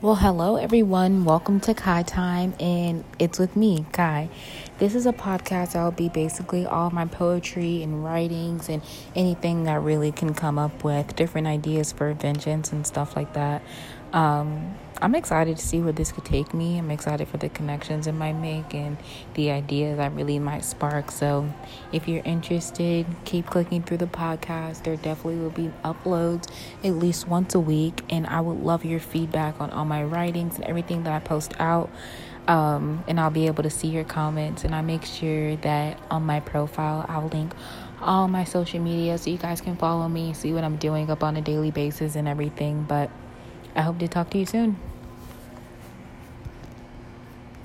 Well, hello everyone. Welcome to Kai Time, and it's with me, Kai. This is a podcast. I'll be basically all my poetry and writings and anything that really can come up with different ideas for inventions and stuff like that. Um, I'm excited to see where this could take me. I'm excited for the connections it might make and the ideas I really might spark. So, if you're interested, keep clicking through the podcast. There definitely will be uploads at least once a week, and I would love your feedback on all my writings and everything that I post out. Um, and I'll be able to see your comments. And I make sure that on my profile, I'll link all my social media so you guys can follow me, see what I'm doing up on a daily basis and everything. But I hope to talk to you soon.